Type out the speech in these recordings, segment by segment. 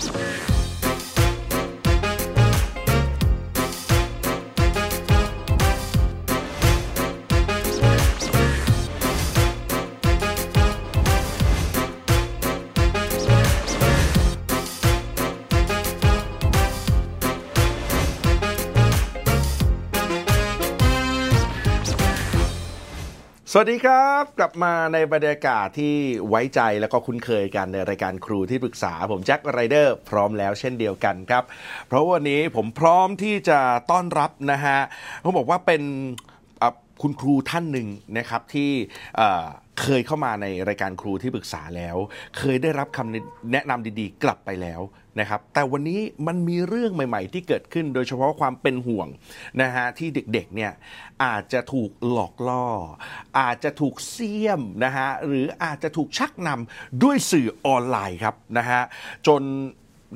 Thanks. วัสดีครับ กลับมาในบรรยากาศที่ไว้ใจแล้วก็คุ้นเคยกันในรายการครูที่ปรึกษา ผมแจ็คไรเดอร์พร้อมแล้วเช่นเดียวกันครับ เพราะวันนี้ผมพร้อมที่จะต้อนรับนะฮะเขาบอกว่าเป็น คุณครูท่านหนึ่งนะครับที่เคยเข้ามาในรายการครูที่ปรึกษาแล้ว เคยได้รับคำแนะนำดีๆ กลับไปแล้วนะครับแต่วันนี้มันมีเรื่องใหม่ ๆ ที่เกิดขึ้น โดยเฉพาะความเป็นห่วงนะฮะที่เด็กๆเนี่ยอาจจะถูกหลอกล่อ อาจจะถูกเสี่ยมนะฮะหรืออาจจะถูกชักนำด้วยสื่อออนไลน์ครับนะฮะจน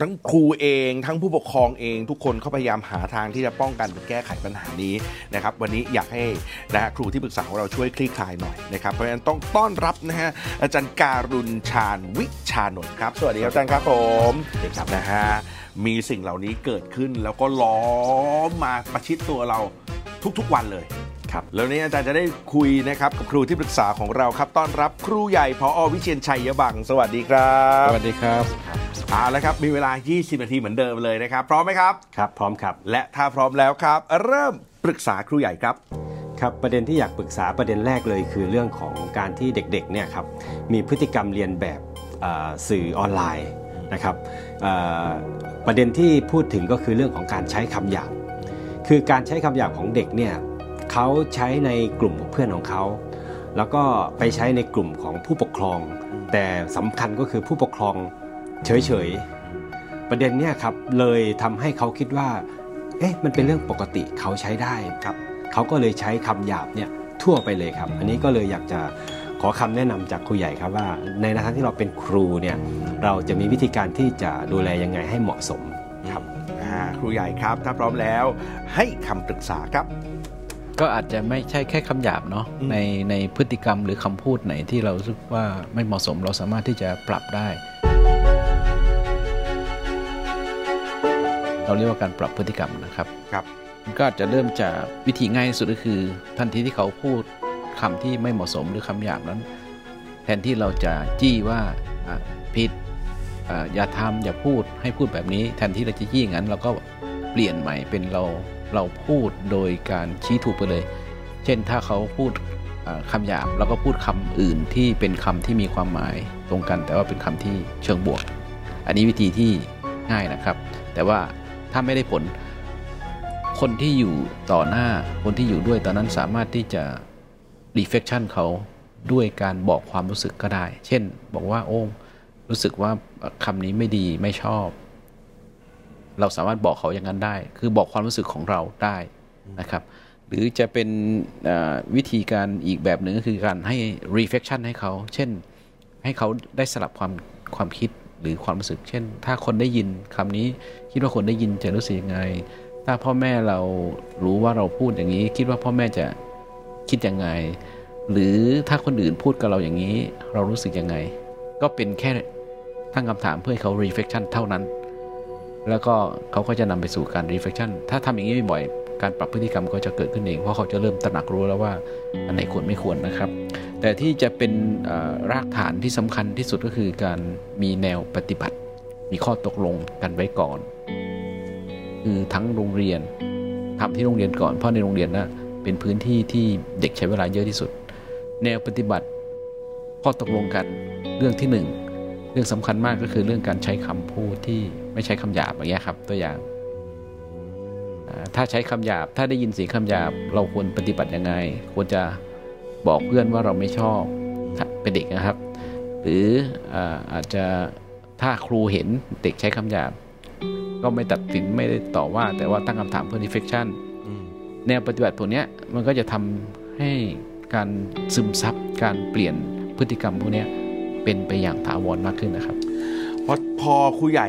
ทั้งครูเองทั้งผู้ปกครองเอง ทุกคนเขาพยายามหาทางที่จะป้องกันหรือแก้ไขปัญหานี้นะครับวันนี้อยากให้นะฮะครูที่ปรึกษาของเราช่วยคลี่คลายหน่อยนะครับเพราะฉะนั้นต้องต้อนรับนะฮะอาจารย์การุณชาญวิชานนท์ครับ สวัสดีครับอาจารย์ครับผมเด็กครับนะฮะมีสิ่งเหล่านี้เกิดขึ้นแล้วก็ล้อมมาประชิดตัวเราทุกๆวันเลยครับแล้ววันนี้อาจารย์จะได้คุยนะครับกับครูที่ปรึกษาของเราครับต้อนรับครูใหญ่พออวิเชียนชัยยบัง สวัสดีครับ สวัสดีครับ เอาละครับ มีเวลา 20 นาทีเหมือนเดิมเลยนะครับ พร้อมไหมครับ ครับ พร้อมครับ และถ้าพร้อมแล้วครับ เริ่มปรึกษาครูใหญ่ครับ ครับประเด็นที่อยากปรึกษาประเด็นแรกเลย คือเรื่องของการที่เด็กๆเนี่ยครับมีพฤติกรรมเรียนแบบเอ่อสื่อออนไลน์นะครับเอ่อประเด็นที่พูดถึงก็คือเรื่องของการใช้คำหยาบคือการใช้คำหยาบของเด็กเนี่ยเขาใช้ในกลุ่มของเพื่อนของเขาแล้วก็ไปใช้ในกลุ่มของผู้ปกครอง แต่สำคัญก็คือผู้ปกครอง เฉยๆ ประเด็นเนี่ยครับเลยทำให้เขาคิดว่า เอ๊ะมันเป็นเรื่องปกติเขาใช้ได้ครับ เขาก็เลยใช้คำหยาบเนี่ยทั่วไปเลยครับ อันนี้ก็เลยอยากจะขอคำแนะนำจากครูใหญ่ครับว่า ในฐานะที่เราเป็นครูเนี่ยเราจะมีวิธีการที่จะดูแลยังไงให้เหมาะสมครับอ่าครูใหญ่ครับ ถ้าพร้อมแล้วให้คำปรึกษาครับ ก็อาจจะไม่ใช่แค่คำหยาบเนาะอืมในในพฤติกรรมหรือคำพูดไหนที่เรารู้สึกว่าไม่เหมาะสมเราสามารถที่จะปรับได้ เราเรียกว่าการปรับพฤติกรรมนะครับครับมันก็อาจจะเริ่มจากวิธีง่ายที่สุดก็คือ ทันทีที่เขาพูดคำที่ไม่เหมาะสมหรือคำหยาบนั้น แทนที่เราจะจี้ว่าอะผิดอะอย่าทำอย่าพูดให้พูดแบบนี้แทนที่เราจะจี้อย่างนั้น เราก็เปลี่ยนใหม่เป็นเราเราพูดโดยการชี้ถูกไปเลย เช่นถ้าเขาพูดอะคำหยาบเราก็พูดคำอื่นที่เป็นคำที่มีความหมายตรงกัน แต่ว่าเป็นคำที่เชิงบวก อันนี้วิธีที่ง่ายนะครับ แต่ว่า ถ้าไม่ได้ผล คนที่อยู่ต่อหน้าคนที่อยู่ด้วยตอนนั้นสามารถที่จะ reflection เขาด้วยการบอกความรู้สึกก็ได้ เช่น บอกว่าโอ้รู้สึกว่าคำนี้ไม่ดีไม่ชอบ เราสามารถบอกเขาอย่างนั้นได้ คือบอกความรู้สึกของเราได้นะครับ หรือจะเป็นวิธีการอีกแบบหนึ่งก็คือการให้ reflection ให้เขา เช่น ให้เขาได้สลับความความคิด หรือความรู้สึก เช่น ถ้าคนได้ยินคำนี้คิดว่าคนได้ยินจะรู้สึกยังไง ถ้าพ่อแม่เรารู้ว่าเราพูดอย่างนี้ คิดว่าพ่อแม่จะคิดยังไง หรือถ้าคนอื่นพูดกับเราอย่างนี้ เรารู้สึกยังไง ก็เป็นแค่ตั้งคำถามเพื่อให้เขา reflection เท่านั้น แล้วก็เขาก็จะนำไปสู่การ reflection ถ้าทำอย่างนี้บ่อยๆการปรับพฤติกรรมก็จะเกิดขึ้นเอง เพราะเขาจะเริ่มตระหนักรู้แล้วว่า อันไหนควรไม่ควรนะครับ แต่ที่จะเป็นรากฐานที่สำคัญที่สุดก็คือการมีแนวปฏิบัติ มีข้อตกลงกันไว้ก่อน คือทั้งโรงเรียนทำที่โรงเรียนก่อน เพราะในโรงเรียนนะเป็นพื้นที่ที่เด็กใช้เวลาเยอะที่สุด แนวปฏิบัติข้อตกลงกันเรื่องที่หนึ่งเรื่องสำคัญมากก็คือเรื่องการใช้คำพูดที่ไม่ใช้คำหยาบอย่างเงี้ยครับตัวอย่าง ถ้าใช้คำหยาบถ้าได้ยินเสียงคำหยาบ เราควรปฏิบัติยังไง ควรจะ บอกเพื่อนว่าเราไม่ชอบถ้าเป็นเด็กนะครับ หรืออาอาจจะถ้าครูเห็นเด็กใช้คำหยาบ ก็ไม่ตัดสินไม่ได้ต่อว่า แต่ว่าตั้งคำถามเพื่อ reflection แนวปฏิบัติตัวเนี้ยมันก็จะทำให้การซึมซับการเปลี่ยนพฤติกรรมพวกเนี้ยเป็นไปอย่างถาวรมากขึ้นนะครับเพราะพอครูใหญ่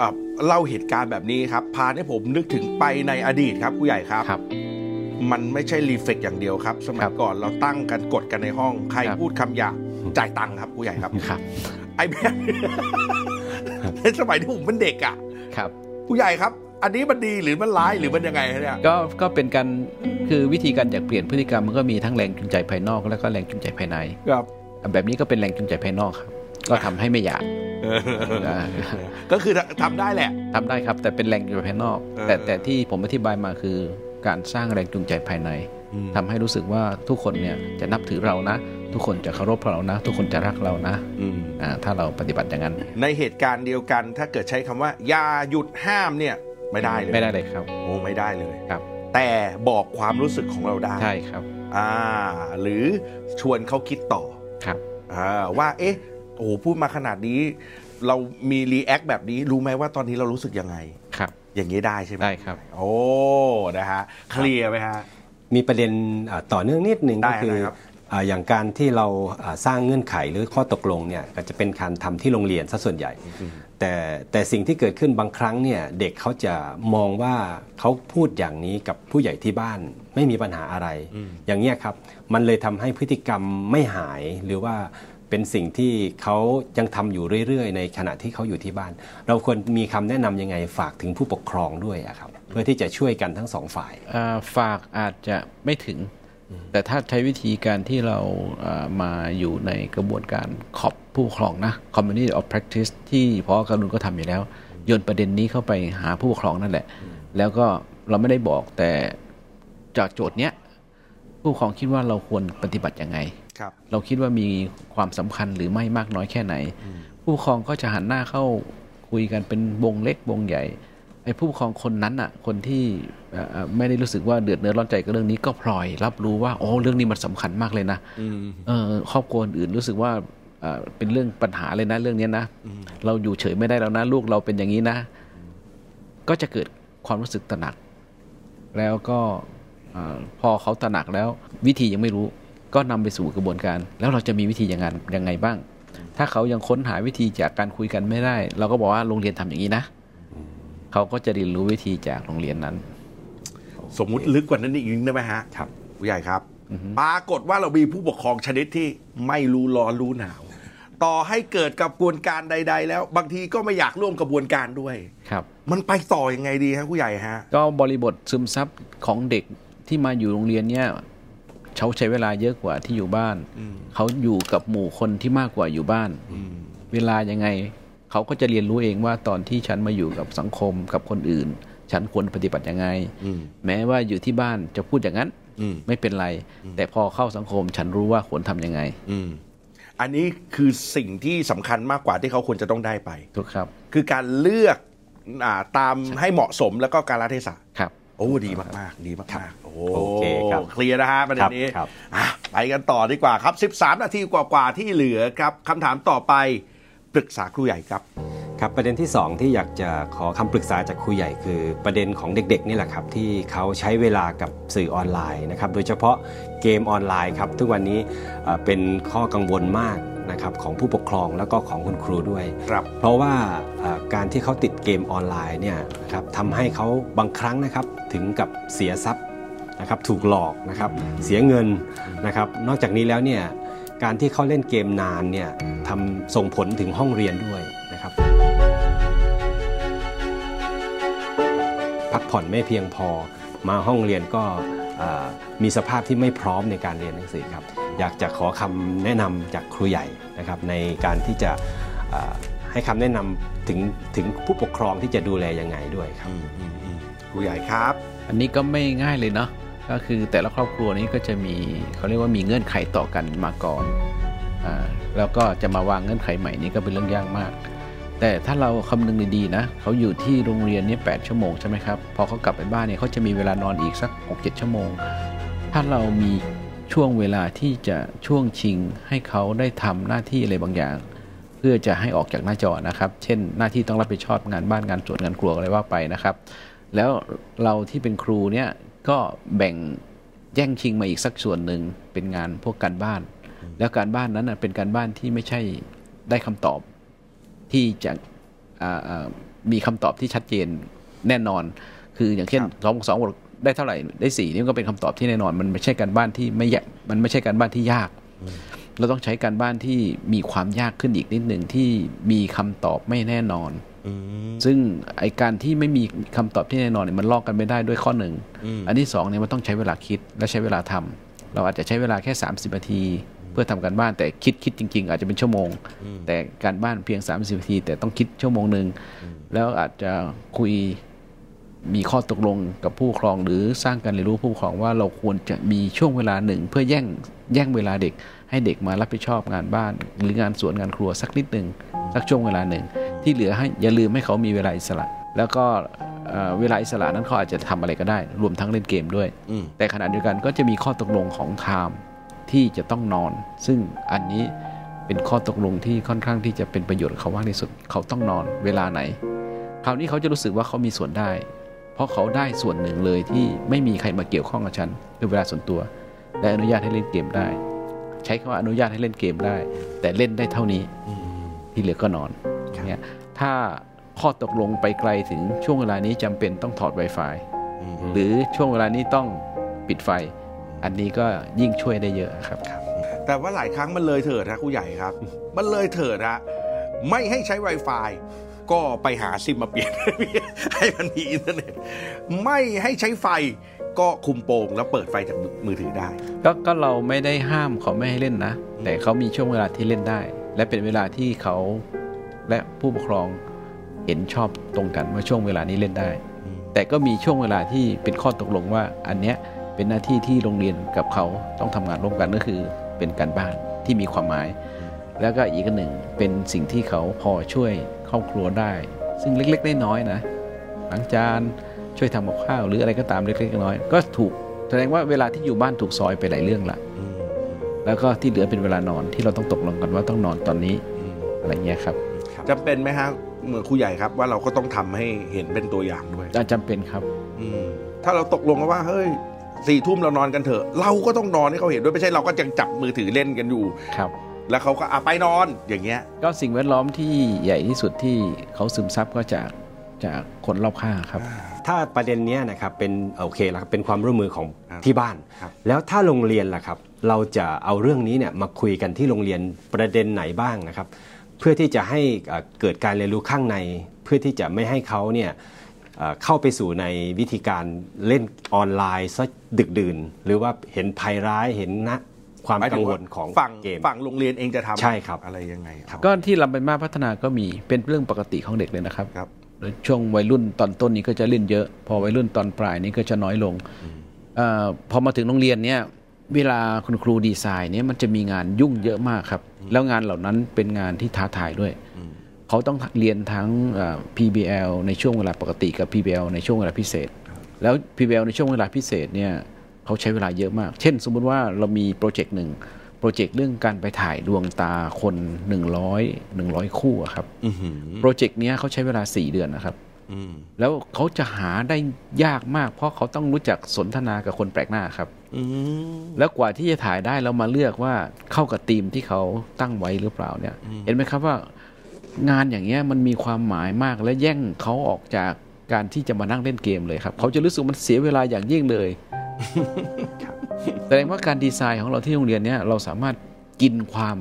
อะเล่าเหตุการณ์แบบนี้ครับ พาให้ผมนึกถึงไปในอดีตครับครูใหญ่ครับครับ มันไม่ใช่รีเฟกอย่างเดียวครับ สมัครัยบก่อนเราตั้งกันกดกันในห้อง ใครครับพูดคำหยาบจ่ายตังค์ครับครูใหญ่ครับครับ ไอ้แบบในสมัยที่ผมเป็นเด็กอะครับ ผู้ใหญ่ครับ อันนี้มันดีหรือมันร้ายหรือมันยังไงฮะเนี่ยก็ก็เป็นการคือวิธีการอยากเปลี่ยนพฤติกรรมมันก็มีทั้งแรงจูงใจภายนอก แล้วก็แรงจูงใจภายในครับ แบบนี้ก็เป็นแรงจูงใจภายนอกครับ ก็ทำให้ไม่อยากอ่าก็คือทำได้แหละทำได้ครับ แต่เป็นแรงจูงใจภายนอกเออแต่แต่ที่ผมอธิบายมาคือ การสร้างแรงจูงใจภายในทำให้รู้สึกว่าทุกคนเนี่ยจะนับถือเรานะ ทุกคนจะเคารพเรานะ ทุกคนจะรักเรานะอืมอ่าถ้าเราปฏิบัติอย่างนั้น ในเหตุการณ์เดียวกัน ถ้าเกิดใช้คำว่าอย่าหยุดห้ามเนี่ยไม่ได้เลยไม่ได้เลยครับโอ้ไม่ได้เลยครับ แต่บอกความรู้สึกของเราได้ใช่ครับอ่าหรือชวนเขาคิดต่อครับอ่าว่าเอ๊ะโอ้โหพูดมาขนาดนี้ เรามีรีแอคแบบนี้รู้ไหมว่าตอนนี้เรารู้สึกยังไงครับ อย่างนี้ได้ใช่ไหมได้ครับ โอ้นะฮะเคลียร์ไหมฮะมีประเด็นอ่าต่อเนื่องนิดหนึ่งได้ก็คือได้ครับอ่าอย่างการที่เราอ่าสร้างเงื่อนไขหรือข้อตกลงเนี่ยก็จะเป็นการทำที่โรงเรียนซะส่วนใหญ่ แต่แต่สิ่งที่เกิดขึ้นบางครั้งเนี่ยเด็กเขาจะมองว่าเขาพูดอย่างนี้กับผู้ใหญ่ที่บ้านไม่มีปัญหาอะไร อย่างเงี้ยครับ มันเลยทำให้พฤติกรรมไม่หายหรือว่า เป็นสิ่งที่เขายังทำอยู่เรื่อยๆ ในขณะที่เขาอยู่ที่บ้าน เราควรมีคำแนะนำยังไงฝากถึงผู้ปกครองด้วยอะครับ เพื่อที่จะช่วยกันทั้งสองฝ่ายอ่าฝากอาจจะไม่ถึง แต่ถ้าใช้วิธีการที่เราอ่ามาอยู่ในกระบวนการขอบผู้ปกครองนะ community of practice ที่พอการุณก็ทำอยู่แล้วโยนประเด็นนี้เข้าไปหาผู้ปกครองนั่นแหละ แล้วก็เราไม่ได้บอกแต่จากโจทย์เนี้ยผู้ปกครองคิดว่าเราควรปฏิบัติยังไงครับ เราคิดว่ามีความสำคัญหรือไม่มากน้อยแค่ไหน ผู้ปกครองก็จะหันหน้าเข้าคุยกันเป็นวงเล็กวงใหญ่ไอ้ผู้ปกครองคนนั้นอะ คนที่เอ่อเอ่อไม่ได้รู้สึกว่าเดือดเนื้อร้อนใจกับเรื่องนี้ก็พลอย รับรู้ว่าโอ้เรื่องนี้มันสำคัญมากเลยนะเออครอบครัวอื่นรู้สึกว่าเอ่อเป็นเรื่องปัญหาเลยนะเรื่องเนี้ยนะเราอยู่เฉยไม่ได้แล้วนะลูกเราเป็นอย่างนี้นะ ก็จะเกิดความรู้สึกตระหนัก แล้วก็เอ่อพอเขาตระหนักแล้ว วิธียังไม่รู้ ก็นำไปสู่กระบวนการ แล้วเราจะมีวิธียังไงยังไงบ้าง ถ้าเขายังค้นหาวิธีจากการคุยกันไม่ได้ เราก็บอกว่าโรงเรียนทำอย่างนี้นะเขาก็จะเรียนรู้วิธีจากโรงเรียนนั้น สมมุติลึกกว่านั้นอีกนิดได้ไหมฮะครับผู้ใหญ่ครับปรากฏว่าเรามีผู้ปกครองชนิดที่ไม่รู้ร้อนรู้หนาว ต่อให้เกิดกับกระบวนการใด ๆ แล้ว บางทีก็ไม่อยากร่วมกระบวนการด้วยครับ มันไปต่อยังไงดีฮะผู้ใหญ่ฮะ ก็บริบทซึมซับของเด็กที่มาอยู่โรงเรียนเนี่ย เขาใช้เวลาเยอะกว่าที่อยู่บ้าน เขาอยู่กับหมู่คนที่มากกว่าอยู่บ้าน เวลายังไง เขาก็จะเรียนรู้เองว่าตอนที่ฉันมาอยู่กับสังคมกับคนอื่น ฉันควรปฏิบัติยังไงอืมแม้ว่าอยู่ที่บ้านจะพูดอย่างนั้นอืมไม่เป็นไร แต่พอเข้าสังคมฉันรู้ว่าควรทำยังไงอืมอันนี้คือสิ่งที่สำคัญมากกว่าที่เขาควรจะต้องได้ไปถูกครับ คือการเลือกอาตามให้เหมาะสมแล้วก็การละเทศะครับ โอ้ดีมากๆ ดีมากๆโอ้โอเคครับเคลียร์นะฮะประเด็นนี้ครับอะไปกันต่อดีกว่าครับ 13 นาทีกว่าๆ ที่เหลือครับคำถามต่อไปปรึกษาครูใหญ่ครับครับประเด็นที่ 2 ที่อยากจะขอคำปรึกษาจากครูใหญ่คือประเด็นของเด็กๆนี่แหละครับที่เขาใช้เวลากับสื่อออนไลน์นะครับโดยเฉพาะเกมออนไลน์ครับทุกวันนี้เอ่อเป็นข้อกังวลมากนะครับของผู้ปกครองแล้วก็ของคุณครูด้วยครับเพราะว่าเอ่อ การที่เขาติดเกมออนไลน์เนี่ยครับทำให้เขาบางครั้งนะครับถึงกับเสียทรัพย์นะครับถูกหลอกนะครับเสียเงินนะครับนอกจากนี้แล้วเนี่ยการที่เขาเล่นเกมนานเนี่ยทำส่งผลถึงห้องเรียนด้วยนะครับพักผ่อนไม่เพียงพอมาห้องเรียนก็เอ่อมีสภาพที่ไม่พร้อมในการเรียนหนังสือครับอยากจะขอคำแนะนำจากครูใหญ่นะครับในการที่จะเอ่อ ให้คำแนะนำถึงถึงผู้ปกครองที่จะดูแลยังไงด้วยครับครูใหญ่ครับ อันนี้ก็ไม่ง่ายเลยเนาะก็คือแต่ละครอบครัวนี้ก็จะมีเขาเรียกว่ามีเงื่อนไขต่อกันมาก่อนอ่าแล้วก็จะมาวางเงื่อนไขใหม่นี้ก็เป็นเรื่องยากมาก แต่ถ้าเราคำนึงดีๆนะเขาอยู่ที่โรงเรียนเนี่ยแชั่วโมงใช่ไหมครับพอเขากลับไปบ้านเนี่ยเขาจะมีเวลานอนอีกสัก 6-7 ชั่วโมง ถ้าเรามีช่วงเวลาที่จะช่วงชิงให้เขาได้ทำหน้าที่อะไรบางอย่าง เพื่อจะให้ออกจากหน้าจอนะครับ เช่น หน้าที่ต้องรับผิดชอบงานบ้านงานสวนงานครัวอะไรว่าไปนะครับ แล้วเราที่เป็นครูเนี่ยก็แบ่งแย่งชิงมาอีกสักส่วนหนึ่งเป็นงานพวกการบ้าน แล้วการบ้านนั้นนะเป็นการบ้านที่ไม่ใช่ได้คำตอบที่จะอ่าอ่ามีคำตอบที่ชัดเจนแน่นอน คืออย่างเช่นสองบวกสองบวกได้เท่าไหร่ได้สี่นี่ก็เป็นคำตอบที่แน่นอน มันไม่ใช่การบ้านที่ไม่ยากมันไม่ใช่การบ้านที่ยาก เราต้องใช้การบ้านที่มีความยากขึ้นอีกนิดหนึ่งที่มีคำตอบไม่แน่นอนอืมซึ่งไอการที่ไม่มีคำตอบที่แน่นอนเนี่ยมันลอกกันไม่ได้ด้วยข้อหนึ่งอืมอันที่สองเนี่ยมันต้องใช้เวลาคิดและใช้เวลาทำเราอาจจะใช้เวลาแค่ 30นาที เพื่อทำการบ้านแต่คิดคิดจริง ๆ อาจจะเป็นชั่วโมง แต่การบ้านเพียง 30นาที แต่ต้องคิดชั่วโมงหนึ่งแล้วอาจจะคุย มีข้อตกลงกับผู้ปกครองหรือสร้างการเรียนรู้ผู้ปกครองว่าเราควรจะมีช่วงเวลาหนึ่ง เพื่อแย่งแย่งเวลาเด็ก ให้เด็กมารับผิดชอบงานบ้าน หรืองานสวนงานครัวสักนิดหนึ่งสักช่วงเวลาหนึ่ง ที่เหลือให้อย่าลืมให้เขามีเวลาอิสระ แล้วก็เอ่อเวลาอิสระนั้นเขาอาจจะทำอะไรก็ได้ รวมทั้งเล่นเกมด้วยอืมแต่ขณะเดียวกันก็จะมีข้อตกลงของไทม์ที่จะต้องนอน ซึ่งอันนี้เป็นข้อตกลงที่ค่อนข้างที่จะเป็นประโยชน์กับเขามากที่สุดเขาต้องนอนเวลาไหนคราวนี้เขาจะรู้สึกว่าเขามีส่วนได้เพ ราะเขาได้ส่วนหนึ่งเลยที่ไม่มีใครมาเกี่ยวข้องกับฉันคือเวลาส่วนตัว และอนุญาตให้เล่นเกมได้ ใช้คำว่าอนุญาตให้เล่นเกมได้ แต่เล่นได้เท่านี้ที่เหลือก็นอนเนี่ยถ้าข้อตกลงไปไกลถึงช่วงเวลานี้จำเป็นต้องถอด Wi-Fi หรือช่วงเวลานี้ต้องปิดไฟ อันนี้ก็ยิ่งช่วยได้เยอะครับ แต่ว่าหลายครั้งมันเลยเถิดนะครูใหญ่ครับ มันเลยเถิดฮะไม่ให้ใช้ Wi-Fi ก็ไปหาซิมมาเปลี่ยน ให้มันมีอินเทอร์เน็ตไม่ให้ใช้ไฟก็คุมโปงแล้วเปิดไฟจากมือถือได้ ก็ก็เราไม่ได้ห้ามเขาไม่ให้เล่นนะ แต่เขามีช่วงเวลาที่เล่นได้ และเป็นเวลาที่เขาและผู้ปกครองเห็นชอบตรงกันว่าช่วงเวลานี้เล่นได้ แต่ก็มีช่วงเวลาที่เป็นข้อตกลงว่า อันเนี้ยเป็นหน้าที่ที่โรงเรียนกับเขาต้องทำงานร่วมกันก็คือเป็นการบ้านที่มีความหมาย แล้วก็อีกอันหนึ่งเป็นสิ่งที่เขาพอช่วยครอบครัวได้ ซึ่งเล็กๆน้อยๆนะ ล้างจานช่วยทำกับข้าว หรืออะไรก็ตามเล็กๆน้อยๆก็ถูกแสดงว่าเวลาที่อยู่บ้านถูกซอยไปหลายเรื่องละแล้วก็ที่เหลือเป็นเวลานอนที่เราต้องตกลงกันว่าต้องนอนตอนนี้อะไรเงี้ยครับจำเป็นไหมฮะเหมือนครูใหญ่ครับว่าเราก็ต้องทำให้เห็นเป็นตัวอย่างด้วยจำเป็นครับอืมถ้าเราตกลงกันว่าเฮ้ยสี่ทุ่มเรานอนกันเถอะ เราก็ต้องนอนให้เขาเห็นด้วยไม่ใช่เราก็ยังจับมือถือเล่นกันอยู่ครับ แล้วเขาก็อะไปนอนอย่างเงี้ย ก็สิ่งแวดล้อมที่ใหญ่ที่สุดที่เขาซึมซับก็จาก จากคนรอบข้างครับ ถ้าประเด็นเนี้ยนะครับเป็นโอเคแล้วครับเป็นความร่วมมือของครับที่บ้านครับแล้วถ้าโรงเรียนล่ะครับ เราจะเอาเรื่องนี้เนี่ยมาคุยกันที่โรงเรียนประเด็นไหนบ้างนะครับ เพื่อที่จะให้เอ่อเกิดการเรียนรู้ข้างใน เพื่อที่จะไม่ให้เขาเนี่ยเอ่อเข้าไปสู่ในวิธีการเล่นออนไลน์ซะดึกดื่น หรือว่าเห็นภัยร้ายเห็นนะความหมายกัถึงงวว่าลของฝั่งเกมฝั่งโรงเรียนเองจะทำใช่ครับอะไรยังไงครับก็ที่ลำไปมากพัฒนาก็มีเป็นเรื่องปกติของเด็กเลยนะครับครับ ช่วงวัยรุ่นตอนต้นนี้ก็จะเล่นเยอะ พอวัยรุ่นตอนปลายนี้ก็จะน้อยลงเออพอมาถึงโรงเรียนเนี่ยเวลาคุณครูดีไซน์เนี่ยมันจะมีงานยุ่งเยอะมากครับ แล้วงานเหล่านั้นเป็นงานที่ท้าทายด้วย เขาต้องเรียนทั้งเอ่อ PBL ในช่วงเวลาปกติกับ PBL ในช่วงเวลาพิเศษ แล้ว PBL ในช่วงเวลาพิเศษเนี่ยเขาใช้เวลาเยอะมาก เช่น สมมุติว่าเรามีโปรเจกต์หนึ่ง โปรเจกต์เรื่องการไปถ่ายดวงตาคน 100 100 คู่อะครับอือหือโปรเจกต์เนี้ยเขาใช้เวลา 4 เดือนนะครับอืมแล้วเขาจะหาได้ยากมาก เพราะเขาต้องรู้จักสนทนากับคนแปลกหน้าครับอืมแล้วกว่าที่จะถ่ายได้เรามาเลือกว่าเข้ากับธีมที่เขาตั้งไว้หรือเปล่าเนี่ย เห็นไหมครับว่างานอย่างเงี้ยมันมีความหมายมากและแย่งเขาออกจากการที่จะมานั่งเล่นเกมเลยครับ เขาจะรู้สึกมันเสียเวลาอย่างยิ่งเลย แสดงว่าการดีไซน์ของเราที่โรงเรียนเนี้ยเราสามารถกินความ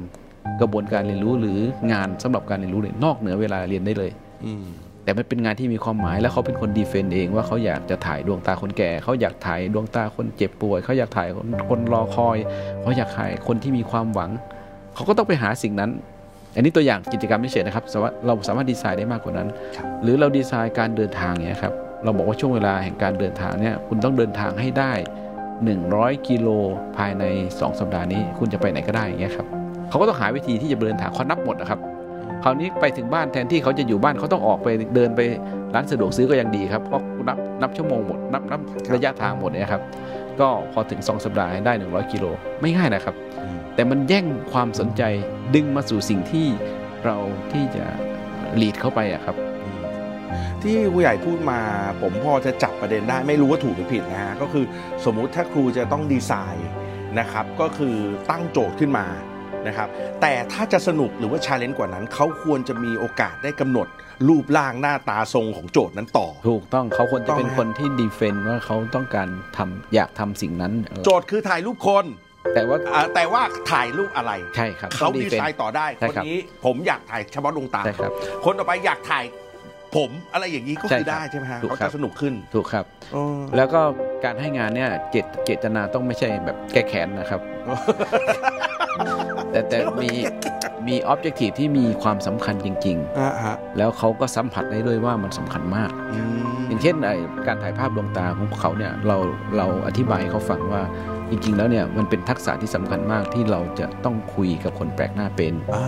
กระบวนการเรียนรู้หรืองานสำหรับการเรียนรู้เนี่ยนอกเหนือเวลาเรียนได้เลยอืมแต่มันเป็นงานที่มีความหมายแล้วเขาเป็นคนดีเฟนต์เองว่าเขาอยากจะถ่ายดวงตาคนแก่ เขาอยากถ่ายดวงตาคนเจ็บป่วย เขาอยากถ่ายคนคนรอคอย เขาอยากถ่ายคนที่มีความหวัง เขาก็ต้องไปหาสิ่งนั้น อันนี้ตัวอย่างกิจกรรมไม่เฉยนะครับแต่ว่าเราสามารถดีไซน์ได้มากกว่านั้น หรือเราดีไซน์การเดินทางเนี่ยครับเราบอกว่าช่วงเวลาแห่งการเดินทางเนี่ยคุณต้องเดินทางให้ได้ 100 กิโลภายใน 2 สัปดาห์นี้ คุณจะไปไหนก็ได้อย่างเงี้ยครับเขาก็ต้องหาวิธีที่จะเดินทางเขานับหมดนะครับคราวนี้ไปถึงบ้านแทนที่เขาจะอยู่บ้านเขาต้องออกไปเดินไปร้านสะดวกซื้อก็ยังดีครับเพราะนับนับชั่วโมงหมดนับนับระยะทางหมดเนี่ยครับก็พอถึง 2 สัปดาห์ให้ได้ 100 กิโลไม่ง่ายนะครับ แต่มันแย่งความสนใจดึงมาสู่สิ่งที่เราที่จะหลีดเข้าไปอะครับ ที่ครูใหญ่พูดมาผมพอจะจับประเด็นได้ไม่รู้ว่าถูกหรือผิดนะฮะก็คือสมมุติถ้าครูจะต้องดีไซน์นะครับก็คือตั้งโจทย์ขึ้นมานะครับแต่ถ้าจะสนุกหรือว่าชาเลนจ์กว่านั้น เขาควรจะมีโอกาสได้กำหนด รูปร่างหน้าตาทรงของโจทย์นั้นต่อ ถูกต้องเขาควรจะเป็นต้องไหมคนที่ดีเฟนต์ว่าเขาต้องการทำอยากทำสิ่งนั้นเออโจทย์คือถ่ายรูปคน แต่ว่าอ่าแต่ว่าถ่ายรูปอะไรใช่ครับเขาต้องดีเฟนไซน์ต่อได้ใช่คนครับนี้ผมอยากถ่ายเฉพาะดวงตาใช่ครับคนต่อไปอยากถ่าย ผมอะไรอย่างนี้ก็ใช่คือครับได้ใช่ไหมฮะถูกเขาครัจะบสนุกขึ้นถูกครับอ๋อแล้วก็การให้งานเนี่ยเจตเจตนาต้องไม่ใช่แบบแก้แค้นนะครับ แต่แต่มีมีออบเจกตีที่มีความสำคัญจริงอ่าฮะๆแล้วเขาก็สัมผัสได้ด้วยว่ามันสำคัญมากอืมอย่างเช่นไอ้การถ่ายภาพดวงตาของเขาเนี่ยเราเราอธิบายให้เขาฟังว่าจริง ๆ แล้วเนี่ยมันเป็นทักษะที่สำคัญมากที่เราจะต้องคุยกับคนแปลกหน้าเป็นอ่า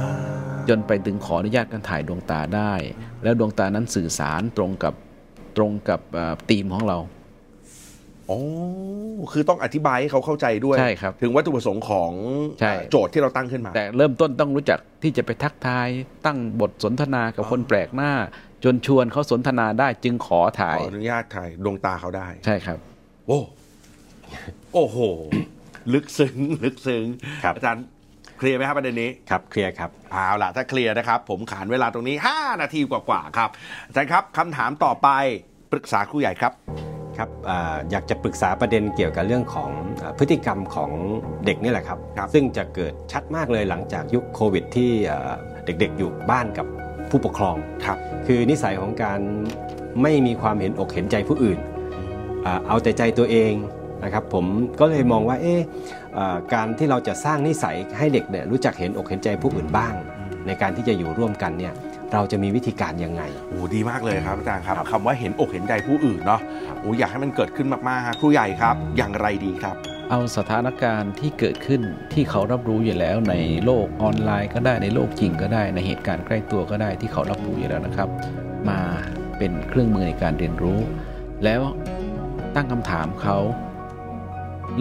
จนไปถึงขออนุญาตการถ่ายดวงตาได้ แล้วดวงตานั้นสื่อสารตรงกับตรงกับธีมของเราอ๋อคือต้องอธิบายให้เขาเข้าใจด้วยใช่ครับถึงวัตถุประสงค์ของใช่โจทย์ที่เราตั้งขึ้นมา แต่เริ่มต้นต้องรู้จักที่จะไปทักทายตั้งบทสนทนากับคนแปลกหน้า จนชวนเขาสนทนาได้จึงขอถ่าขยออนุญาตถ่ายดวงตาเขาได้ ใช่ครับ โอ้โอ้โห ลึกซึ้งลึกซึ้งครับอาจารย์ เคลียร์ไหมครับประเด็นนี้ครับเคลียร์ครับเอาล่ะถ้าเคลียร์นะครับ ผมขานเวลาตรงนี้ 5 นาทีกว่าๆครับอาจารย์ครับคำถามต่อไปปรึกษาครูใหญ่ครับครับอาอยากจะปรึกษาประเด็นเกี่ยวกับเรื่องของอาพฤติกรรมของเด็กนี่แหละครับครับซึ่งจะเกิดชัดมากเลยหลังจากยุคโควิด ที่อ่าเด็กๆ อยู่บ้านกับผู้ปกครองครับ คือนิสัยของการไม่มีความเห็นอกเห็นใจผู้อื่นอ่าเอาแต่ใจตัวเองนะครับ ผมก็เลยมองว่าเอ๊ะอ่า การที่เราจะสร้างนิสัยให้เด็กเนี่ยรู้จักเห็นอกเห็นใจผู้อื่นบ้าง ในการที่จะอยู่ร่วมกันเนี่ยเราจะมีวิธีการยังไงโอ้ดีมากเลยครับอาจารย์ครับคำว่าเห็นอกเห็นใจผู้อื่นเนาะโอ้อยากให้มันเกิดขึ้นมากๆฮะครูใหญ่ครับอย่างไรดีครับ เอาสถานการณ์ที่เกิดขึ้นที่เขารับรู้อยู่แล้วในโลกออนไลน์ก็ได้ในโลกจริงก็ได้ในเหตุการณ์ใกล้ตัวก็ได้ที่เขารับรู้อยู่แล้วนะครับ มาเป็นเครื่องมือในการเรียนรู้ แล้วตั้งคำถามเขา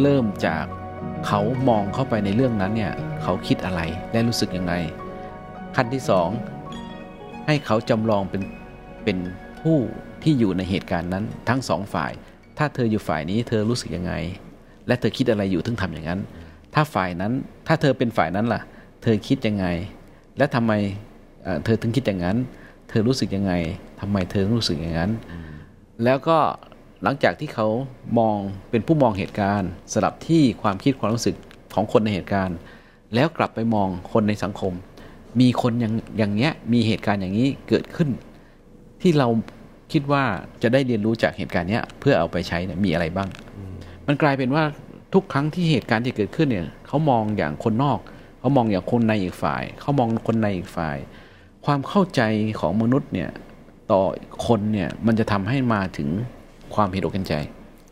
เริ่มจาก เขามองเข้าไปในเรื่องนั้นเนี่ยเขาคิดอะไรและรู้สึกยังไง ขั้นที่สองให้เขาจำลองเป็นเป็นผู้ที่อยู่ในเหตุการณ์นั้นทั้งสองฝ่าย ถ้าเธออยู่ฝ่ายนี้เธอรู้สึกยังไง และเธอคิดอะไรอยู่ถึงทำอย่างนั้น ถ้าฝ่ายนั้นถ้าเธอเป็นฝ่ายนั้นล่ะ เธอคิดยังไง และทำไมเธอถึงคิดอย่างนั้น เธอรู้สึกยังไงทำไมเธอรู้สึกอย่างนั้น แล้วก็ หลังจากที่เขามองเป็นผู้มองเหตุการณ์สลับที่ความคิดความรู้สึกของคนในเหตุการณ์ แล้วกลับไปมองคนในสังคม มีคนอย่างอย่างเงี้ยมีเหตุการณ์อย่างนี้เกิดขึ้น ที่เราคิดว่าจะได้เรียนรู้จากเหตุการณ์เนี้ยเพื่อเอาไปใช้เนี่ยมีอะไรบ้าง มันกลายเป็นว่าทุกครั้งที่เหตุการณ์ที่เกิดขึ้นเนี่ยเขามองอย่างคนนอก เขามองอย่างคนในอีกฝ่าย เขามองคนในอีกฝ่าย ความเข้าใจของมนุษย์เนี่ยต่อคนเนี่ยมันจะทำให้มาถึง ความเห็นอกเห็นใจ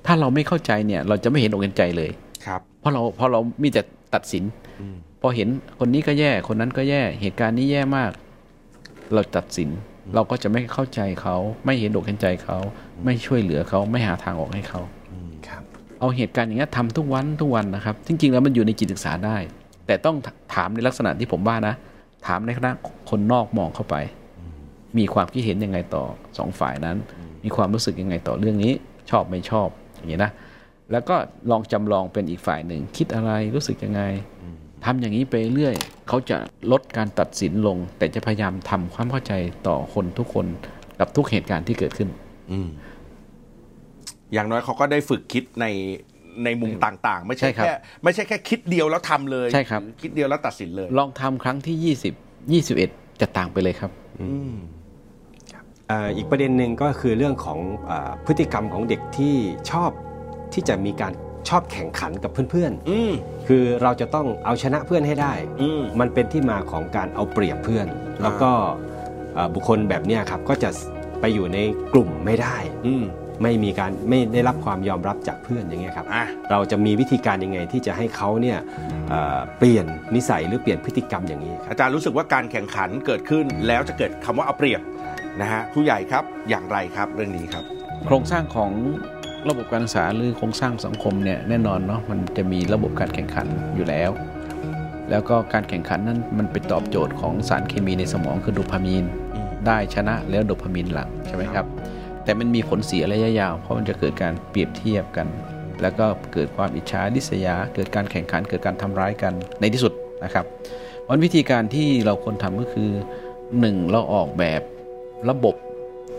ถ้าเราไม่เข้าใจเนี่ย เราจะไม่เห็นอกเห็นใจเลยครับเพราะเราเพราะเรามีแต่ตัดสินพอเห็นคนนี้ก็แย่คนนั้นก็แย่เหตุการณ์นี้แย่มาก เราตัดสิน เราก็จะไม่เข้าใจเขา ไม่เห็นอกเห็นใจเขา ไม่ช่วยเหลือเขาไม่หาทางออกให้เขาครับ เอาเหตุการณ์อย่างนี้ยทำทุกวันทุกวันนะครับ จริง ๆ แล้วมันอยู่ในจิตศึกษาได้ แต่ต้องถามในลักษณะที่ผมว่านะ ถามในคณะคนนอกมองเข้าไป มีความคิดเห็นยังไงต่อสองฝ่ายนั้น มีความรู้สึกยังไงต่อเรื่องนี้ ชอบไม่ชอบอย่างนี้นะแล้วก็ลองจำลองเป็นอีกฝ่ายหนึ่ง คิดอะไรรู้สึกยังไงทำอย่างนี้ไปเรื่อยเขาจะลดการตัดสินลง แต่จะพยายามทำความเข้าใจต่อคนทุกคนกับทุกเหตุการณ์ที่เกิดขึ้น อืมอย่างน้อยเขาก็ได้ฝึกคิดในในมุมต่างๆ ไม่ใช่ใช่ครับแค่ไม่ใช่แค่คิดเดียวแล้วทำเลยใช่ครับหอคิดเดียวแล้วตัดสินเลย ลองทำครั้งที่20 21จะต่างไปเลยครับ อืมเอ่ออีกประเด็นหนึ่งก็คือเรื่องของอาพฤติกรรมของเด็กที่ชอบที่จะมีการชอบแข่งขันกับเพื่อนอืมๆคือเราจะต้องเอาชนะเพื่อนให้ได้อืมมันเป็นที่มาของการเอาเปรียบเพื่อน แล้วก็เอ่อบุคคลแบบเนี้ยครับก็จะไปอยู่ในกลุ่มไม่ได้อืมไม่มีการไม่ได้รับความยอมรับจากเพื่อนอย่างเงี้ยครับอะเราจะมีวิธีการยังไงที่จะให้เขาเนี่ยเอ่อเปลี่ยนนิสัยหรือเปลี่ยนพฤติกรรมอย่างนี้ครับอาจารย์รู้สึกว่าการแข่งขันเกิดขึ้นแล้วจะเกิดคำว่าเอาเปรียบ นะฮะครูใหญ่ครับอย่างไรครับเรื่องนี้ครับ โครงสร้างของระบบการศึกษาหรือโครงสร้างสังคมเนี่ยแน่นอนเนาะมันจะมีระบบการแข่งขันอยู่แล้ว แล้วก็การแข่งขันนั้นมันไปตอบโจทย์ของสารเคมีในสมองคือโดพามีนอืมได้ชนะแล้วโดพามีนหลังใช่ไหมครับ แต่มันมีผลเสียระยะยาว เพราะมันจะเกิดการเปรียบเทียบกัน แล้วก็เกิดความอิจฉาดิษยา เกิดการแข่งขันเกิดการทำร้ายกันในที่สุดนะครับวันวิธีการที่เราควรทำก็คือหนึ่งเราออกแบบ ระบบ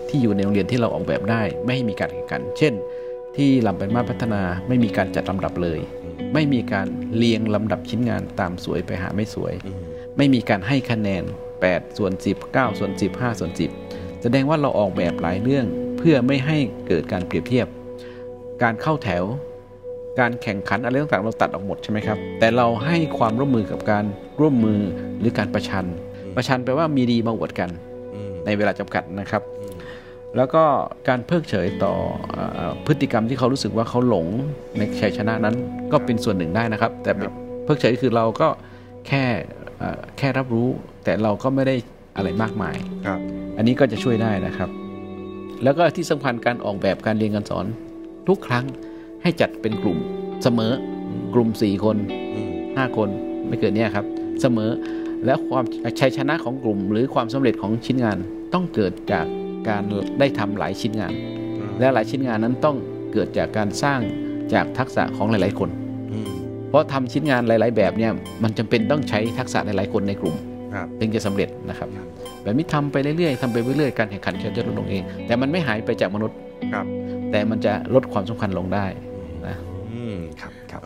ที่อยู่ในโรงเรียนที่เราออกแบบได้ ไม่ให้มีการแข่งขัน เช่น ที่ลำไปมาพัฒนาไม่มีการจัดลำดับเลย ไม่มีการเรียงลำดับชิ้นงานตามสวยไปหาไม่สวย ไม่มีการให้คะแนน 8 ส่วน 10 9 ส่วน 10 5 ส่วน 10 แสดงว่าเราออกแบบหลายเรื่องเพื่อไม่ให้เกิดการเปรียบเทียบ การเข้าแถว การแข่งขันอะไรต่างๆเราตัดออกหมดใช่ไหมครับ แต่เราให้ความร่วมมือกับการร่วมมือหรือการประชัน ประชันแปลว่ามีดีมาอวดกัน ในเวลาจำกัดนะครับ แล้วก็การเพิกเฉยต่อเอ่อพฤติกรรมที่เขารู้สึกว่าเขาหลงในชัยชนะนั้น ก็เป็นส่วนหนึ่งได้นะครับ แต่ครับเพิกเฉยคือเราก็แค่เอ่อแค่รับรู้ แต่เราก็ไม่ได้อะไรมากมายครับอันนี้ก็จะช่วยได้นะครับ แล้วก็ที่สำคัญการออกแบบการเรียนการสอน ทุกครั้งให้จัดเป็นกลุ่มเสมอกลุ่ม4คน5คนไม่เกินเนี้ยครับ เสมอ และความชัยชนะของกลุ่ม หรือความสำเร็จของชิ้นงานต้องเกิดจากการได้ทำหลายชิ้นงาน และหลายชิ้นงานนั้นต้องเกิดจากการสร้างจากทักษะของหลาย ๆ คน เพราะทำชิ้นงานหลาย ๆ แบบเนี่ยมันจำเป็นต้องใช้ทักษะหลาย ๆ คนในกลุ่มครับถึงจะสำเร็จนะครับ แบบนี้ทำไปเรื่อย ๆทำไปเรื่อย ๆ การแข่งขันจะลดลงเอง แต่มันไม่หายไปจากมนุษย์ครับแต่มันจะลดความสำคัญลงได้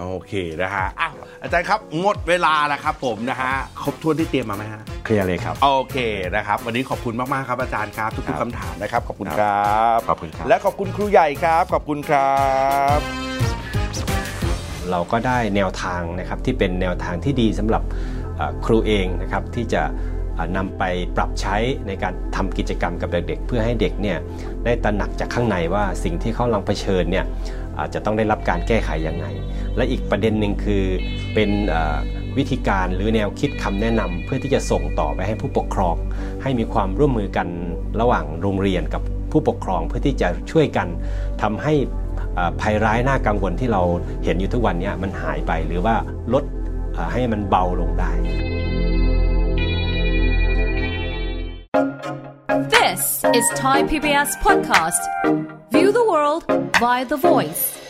โอเคนะฮะอ้าวอาจารย์ครับหมดเวลาแล้วครับผมนะฮะครบถ้วนที่เตรียมมาไหมฮะเคลียร์เลยครับ โอเคนะครับ วันนี้ขอบคุณมากๆครับอาจารย์ครับ ทุกครัๆบคำถามนะครับ ขอบคุณครับครับขอบคุณครับและขอบคุณครูใหญ่ครับ ขอบคุณครับเราก็ได้แนวทางนะครับที่เป็นแนวทางที่ดีสำหรับเอ่อครูเองนะครับที่จะเอ่อนำไปปรับใช้ในการทำกิจกรรมกับเด็กๆ เพื่อให้เด็กเนี่ยได้ตระหนักจากข้างในว่าสิ่งที่เขากำลังเผชิญเนี่ยอาจจะต้องได้รับการแก้ไขยังไง และอีกประเด็นหนึ่งคือเป็นวิธีการหรือแนวคิดคำแนะนำเพื่อที่จะส่งต่อไปให้ผู้ปกครอง ให้มีความร่วมมือกันระหว่างโรงเรียนกับผู้ปกครองเพื่อที่จะช่วยกันทำให้ภัยร้ายน่ากังวลที่เราเห็นอยู่ทุกวันนี้มันหายไปหรือว่าลดให้มันเบาลงได้ This is Thai PBS podcast. View the world via the voice.